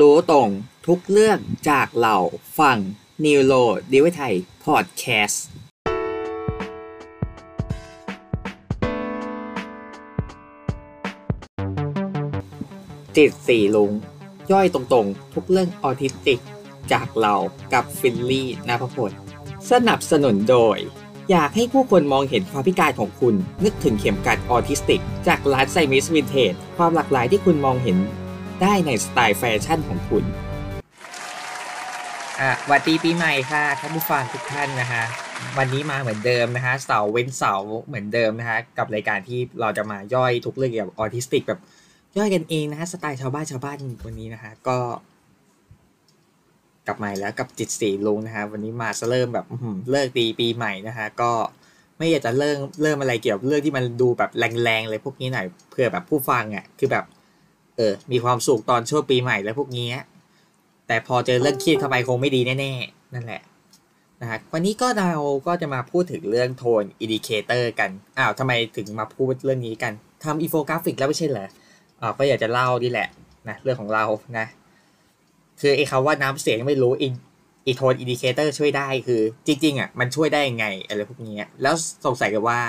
รู้ตรงทุกเรื่องจากเราฟังนิวโรดิวไทยพอดแคสต์จิตสี่ลุง ย่อยตรงๆ ทุกเรื่องออทิสติก จากเรากับฟิลลี่นาพพลสนับสนุนโดย อยากให้ผู้คนมองเห็นความพิการของคุณ นึกถึงเข็มกัดออทิสติก จากร้านไซมิสวินเทจความหลากหลายที่คุณมองเห็น ได้ในสไตล์แฟชั่นของคุณสวัสดีปีใหม่ค่ะท่านผู้ฟังทุกท่านนะฮะวันนี้มาเหมือนเดิมนะฮะเสาร์เว้นเสาร์เหมือนเดิมนะฮะกับรายการที่เราจะมาย่อยทุกเรื่องเกี่ยวกับออทิสติกแบบย่อยกันเองนะฮะสไตล์ชาวบ้านชาวบ้านวันนี้นะฮะก็ กลับมาแล้วกับจิตสีลุงนะฮะวันนี้มาจะเริ่มแบบฤกษ์ดีปีใหม่นะฮะก็ไม่อยากจะเริ่มเริ่มอะไรเกี่ยวกับเรื่องที่มันดูแบบแรงๆเลยพวกนี้หน่อยเพื่อแบบผู้ฟังอะคือแบบ เออ มีความสุขตอนช่วงปีใหม่แล้วพวกนี้แต่พอเจอเรื่องเครียดเข้าไปคงไม่ดีแน่ๆ นั่นแหละนะฮะวันนี้ก็เราก็จะมาพูดถึงเรื่อง tone indicator กัน อ้าวทำไมถึงมาพูดเรื่องนี้กันทำอีโฟกราฟิกแล้วไม่ใช่เหรออ่าก็อยากจะเล่าดีแหละนะเรื่องของเรานะ คือไอ้คำว่าน้ำเสียงหรืออี tone indicator ช่วยได้คือจริงๆอะมันช่วยได้ยังไงอะไรพวกนี้แล้วสงสัยกันว่า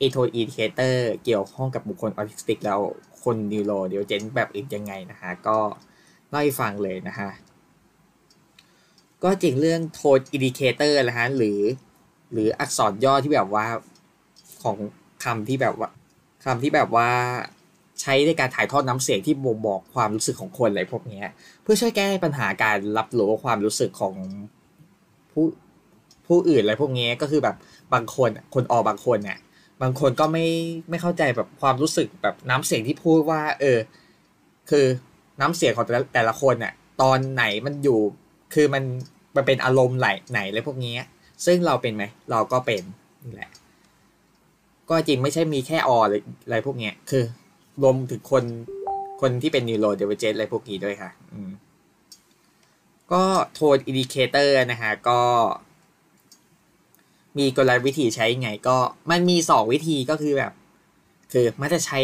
อี tone indicator เกี่ยวข้องกับบุคคลออทิสติกแล้ว คน neurodivergent แบบอื่นยังไงนะฮะก็เล่าให้ฟังเลยนะฮะก็จริงเรื่อง tone indicator นะฮะหรือ หรืออักษรย่อที่แบบว่าของคำที่แบบว่าคำที่แบบว่าใช้ในการถ่ายทอดน้ำเสียงที่บ่งบอกความรู้สึกของคนอะไรพวกนี้เพื่อช่วยแก้ปัญหาการรับรู้ความรู้สึกของผู้ผู้อื่นอะไรพวกนี้ก็คือแบบบางคนคนออบางคนเนี่ย บางคนก็ไม่ไม่เข้าใจแบบความรู้สึกแบบน้ำเสียงที่พูดว่า เออ คือน้ำเสียงของแต่ละแต่ละคนเนี่ยตอนไหนมันอยู่ คือมันมันเป็นอารมณ์ไหนไหนเลยพวกนี้ซึ่งเราเป็นไหม เราก็เป็นนี่แหละ ก็จริงไม่ใช่มีแค่ออะไรพวกเนี้ย คือ รวมถึงคนคนที่เป็นนิวโรเดเวเจนอะไรพวกนี้ด้วยค่ะ อืมก็ tone indicator นะฮะ ก็ มีกลวิธีใช้ไงก็มันมีสองวิธีก็คือแบบ คือมันจะใช้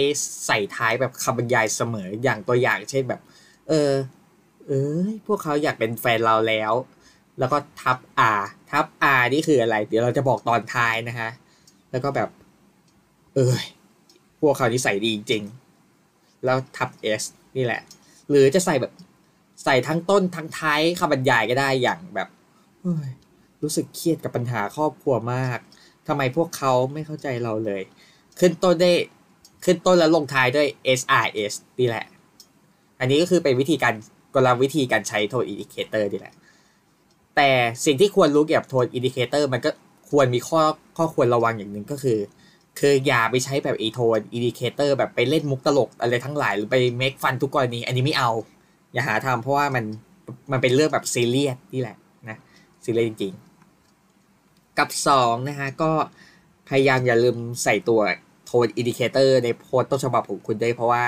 ใส่ท้ายแบบคำบรรยายเสมออย่างตัวอย่างเช่นแบบ เออ เอ้ยพวกเขาอยากเป็นแฟนเราแล้ว แล้วก็ทับ R ทับ R นี่คืออะไร เดี๋ยวเราจะบอกตอนท้ายนะฮะแล้วก็แบบ เอ้ยพวกเขานี่ใส่ดีจริง แล้วทับ S นี่แหละ หรือจะใส่แบบใส่ทั้งต้นทั้งท้ายคำบรรยายก็ได้อย่างแบบ รู้สึกเครียดกับปัญหาครอบครัวมากทำไมพวกเขาไม่เข้าใจเราเลย ขึ้นต้นได้ขึ้นต้นแล้วลงท้ายด้วย SRS นี่แหละ อันนี้ก็คือเป็นวิธีการกลวิธีการใช้ tone indicator นี่แหละ แต่สิ่งที่ควรรู้เกี่ยวกับ tone indicator มันก็ควรมีข้อข้อควรระวังอย่างหนึ่งก็คือ คืออย่าไปใช้แบบอี tone indicator แบบไปเล่นมุกตลกอะไรทั้งหลายหรือไป make fun ทุกกรณี อันนี้ไม่เอา อย่าหาทำเพราะว่ามันมันเป็นเรื่องแบบซีเรียสนี่แหละนะซีเรียสจริง กับ 2 นะฮะ ก็พยายามอย่าลืมใส่ตัว tone indicator ในโพสต์ต้นฉบับของคุณด้วยเพราะว่า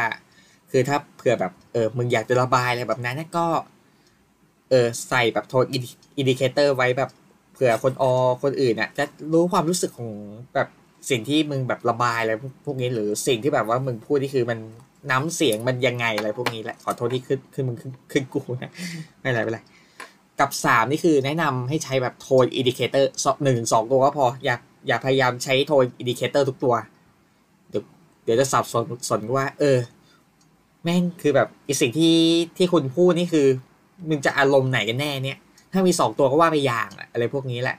คือถ้าเผื่อแบบเออมึงอยากจะระบายอะไรแบบนั้นก็เออใส่แบบ tone indicator ไว้แบบเผื่อคนออคนอื่นน่ะจะรู้ความรู้สึกของแบบสิ่งที่มึงแบบระบายอะไรพวกนี้หรือสิ่งที่แบบว่ามึงพูดที่คือมันน้ำเสียงมันยังไงอะไรพวกนี้แหละขอโทษที่ขึ้นขึ้นมึงขึ้นขึ้นกูนะไม่ไรไม่ไร กับสามนี่คือแนะนำให้ใช้แบบ tone indicator หนึ่งสองตัวก็พอ อย่าอย่าพยายามใช้ tone indicator ทุกตัว เดี๋ยวเดี๋ยวจะสับสนสนว่า เออ แม่งคือแบบอีสิ่งที่ที่คุณพูดนี่คือ มึงจะอารมณ์ไหนกันแน่เนี่ย ถ้ามีสองตัวก็ว่าไปอย่างอะไรพวกนี้แหละ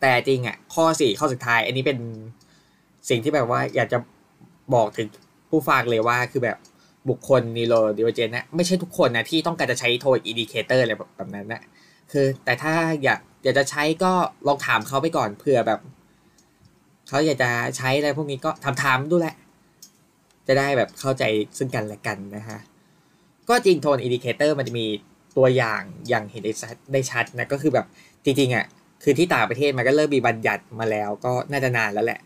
แต่จริงอะ ข้อสี่ข้อสุดท้าย อันนี้เป็นสิ่งที่แบบว่าอยากจะบอกถึงผู้ฟังเลยว่าคือแบบ บุคคล neurodivergent นะไม่ใช่ทุกคนนะที่ต้องการจะใช้ tone indicator อะไรแบบนั้นนะคือแต่ถ้าอยากอยากจะใช้ก็ลองถามเขาไปก่อนเผื่อแบบเขาอยากจะใช้อะไรพวกนี้ก็ถามถามดูแหละ จะได้แบบเข้าใจซึ่งกันและกันนะฮะก็จริง tone indicator มันจะมีตัวอย่างอย่างเห็นได้ชัดได้ชัดนะก็คือแบบจริงๆอะคือที่ต่างประเทศมันก็เริ่มมีบัญญัติมาแล้วก็น่าจะนานแล้วแหละ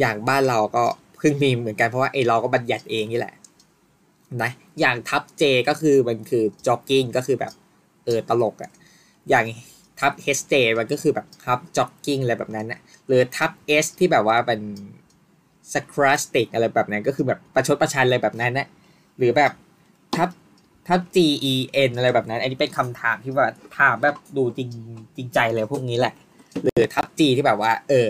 อย่างบ้านเราก็เพิ่งมีเหมือนกันเพราะว่าไอเราก็บัญญัติเองนี่แหละ นะอย่างทับ J ก็คือมันคือ joking ก็คือแบบเออตลกอะ่ะอย่างทับ HJ มันก็คือแบบ half joking อะไรแบบนั้นนะหรือทับ S ที่แบบว่าเป็นสครัสติกอะไรแบบนั้นก็คือแบบประชดประชันอะไรแบบนั้นนะหรือแบบทับทับ G E N อะไรแบบนั้น อันนี้เป็นคำถามที่ว่าถามแบบดูจริงจริงใจเลยพวกนี้แหละ หรือทับ G ที่แบบว่า เออ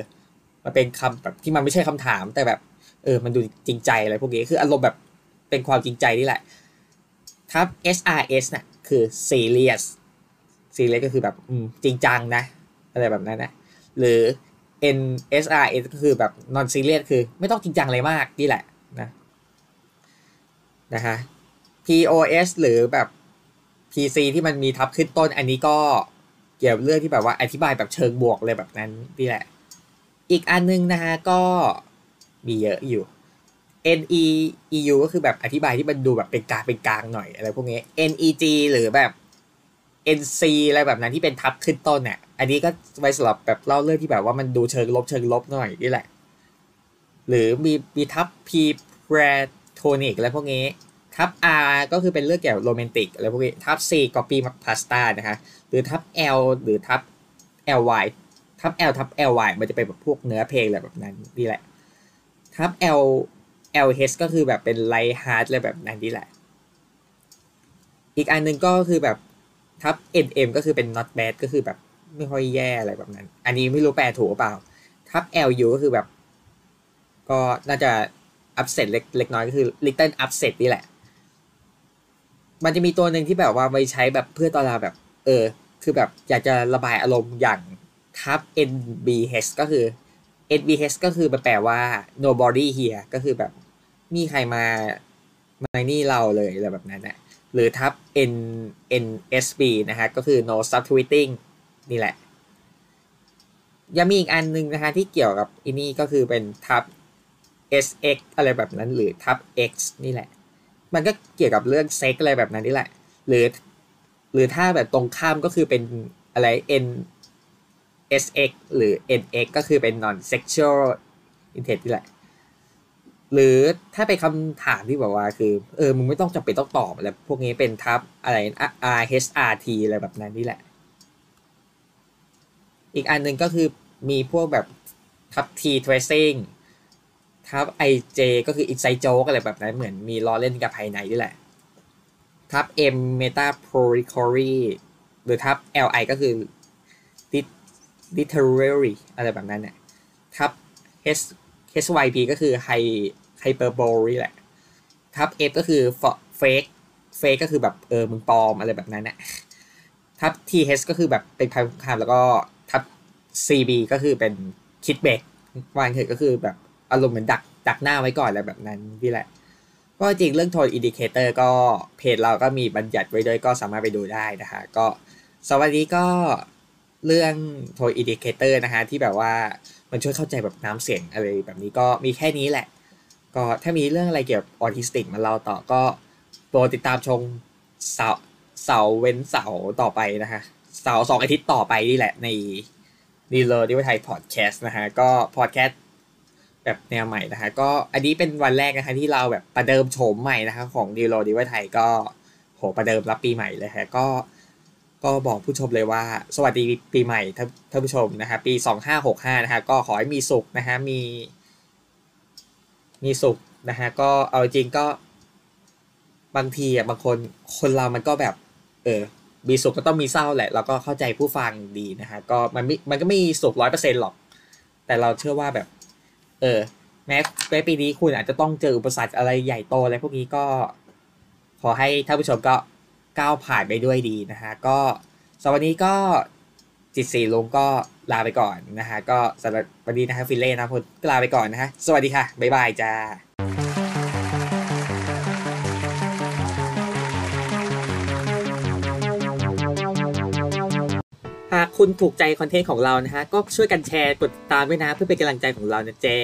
มันเป็นคำแบบที่มันไม่ใช่คำถามแต่แบบ เออ มันดูจริงใจอะไรพวกนี้คืออารมณ์แบบ เป็นความจริงใจนี่แหละทับ S R S น่ะคือ serious serious ก็คือแบบจริงจังนะ อะไรแบบนั้นนะ หรือ N S R S ก็คือแบบ non serious คือไม่ต้องจริงจังอะไรมากนี่แหละนะนะฮะ P O S หรือแบบ P C ที่มันมีทับขึ้นต้นอันนี้ก็เกี่ยวเรื่องที่แบบว่าอธิบายแบบเชิงบวกเลยแบบนั้นนี่แหละ อีกอันนึงนะฮะก็มีเยอะอยู่ N E E U ก็คือแบบอธิบายที่มันดูแบบเป็นกลางเป็นกลางหน่อยอะไรพวกนี้ N E G หรือแบบ N C อะไรแบบนั้นที่เป็นทับขึ้นต้นเนี่ยอันนี้ก็ไว้สำหรับแบบเล่าเรื่องที่แบบว่ามันดูเชิงลบเชิงลบหน่อยนี่แหละ หรือมีมีทับ P p r a t o n i c อะไรพวกนี้ทับ R ก็คือเป็นเรื่องเกี่ยวกับโรแมนติกอะไรพวกนี้ทับ C copy pasta นะคะหรือทับ L หรือทับ ly ทับ L ทับ ly มันจะเป็นแบบพวกเนื้อเพลงอะไรแบบนั้นนี่แหละทับ L LH ก็คือแบบเป็น light heart อะไรแบบนั้นนี่แหละ อีกอันหนึ่งก็คือแบบทับ NM ก็คือเป็น not bad ก็คือแบบไม่ค่อยแย่อะไรแบบนั้น อันนี้ไม่รู้แปลถูกเปล่า ทับ LU ก็คือแบบ ก็น่าจะ upset เล็กเล็กน้อยก็คือ little upset นี่แหละ มันจะมีตัวหนึ่งที่แบบว่าไว้ใช้แบบเพื่อตอนเราแบบ เออ คือแบบอยากจะระบายอารมณ์อย่างทับ NBH ก็คือ NBH ก็คือแปลว่า nobody here ก็คือแบบ มีใครมามานี่เราเลยอะไรแบบนั้นนะหรือทับ N NSB นะฮะก็คือ no subtweeting นี่แหละ ยังมีอีกอันหนึ่งนะคะที่เกี่ยวกับอันนี้ก็คือเป็นทับ SX อะไรแบบนั้น หรือทับ X นี่แหละ มันก็เกี่ยวกับเรื่องเซ็กอะไรแบบนั้นนี่แหละ หรือ หรือถ้าแบบตรงข้ามก็คือเป็นอะไร N SX หรือ NX ก็คือเป็น non sexual intent นี่แหละ หรือถ้าเป็นคำถามที่บอกว่าคือเออมึงไม่ต้องจำเป็นต้องตอบอะไรพวกนี้เป็นทับอะไร RHRT อะไรแบบนั้นนี่แหละ อีกอันหนึ่งก็คือมีพวกแบบทับ T tracing ทับ IJ ก็คือ inside joke อะไรแบบนั้นเหมือนมีล้อเล่นกับภายในนี่แหละทับ M meta prolicory หรือทับ LI ก็คือ literary อะไรแบบนั้นเนี่ยทับ H HYP ก็คือ high hyperbole แหละทับ F ก็คือ fake fake ก็คือแบบเออมึงปลอมอะไรแบบนั้นเนี่ยทับ TH ก็คือแบบเป็นภัยคุกคามแล้วก็ทับ CB ก็คือเป็นคิดเบกวางเถอะก็คือแบบอารมณ์เหมือนดักดักหน้าไว้ก่อนอะไรแบบนั้นนี่แหละก็จริงเรื่อง tone indicator ก็เพจเราก็มีบัญญัติไว้ด้วยก็สามารถไปดูได้นะคะก็สวัสดีก็เรื่อง tone indicator นะคะที่แบบว่ามันช่วยเข้าใจแบบน้ำเสียงอะไรแบบนี้ก็มีแค่นี้แหละ ก็ถ้ามีเรื่องอะไรเกี่ยวกับออทิสติกมาเล่าต่อก็โปรดติดตามชมเสาร์เสาร์เว้นเสาร์ต่อไปนะคะเสาร์สองอาทิตย์ต่อไปนี่แหละในดีเลอร์ดิวไทยพอดแคสต์นะฮะก็พอดแคสต์แบบแนวใหม่นะคะก็อันนี้เป็นวันแรกนะคะที่เราแบบประเดิมโฉมใหม่นะคะของดีโลดีวไทยก็โหประเดิมรับปีใหม่เลยฮะก็ก็บอกผู้ชมเลยว่า สวัสดีปีใหม่ท่านท่านผู้ชมนะฮะปี 2565นะฮะก็ขอให้มีสุขนะฮะมี มีสุขนะฮะก็เอาจริงก็บางทีอะบางคนคนเรามันก็แบบ เออมีสุขก็ต้องมีเศร้าแหละเราก็เข้าใจผู้ฟังดีนะฮะก็มันไม่มันก็ไม่สุขร้อยเปอร์เซ็นต์หรอก แต่เราเชื่อว่าแบบ เออ แม้แม้ปีนี้คุณอาจจะต้องเจออุปสรรคอะไรใหญ่โตอะไรพวกนี้ก็ ขอให้ท่านผู้ชมก็ก้าวผ่านไปด้วยดีนะฮะก็สำหรับวันนี้ก็จิตสีลงก็ ลาไปก่อนนะฮะก็สำหรับวันนี้นะฮะฟิลเล่นะผมก็ลาไปก่อนนะฮะสวัสดีค่ะ บ๊ายบายจ้าหากคุณถูกใจคอนเทนต์ของเรานะฮะ ก็ช่วยกันแชร์กดติดตามด้วยนะ เพื่อเป็นกำลังใจของเรานะเจ๊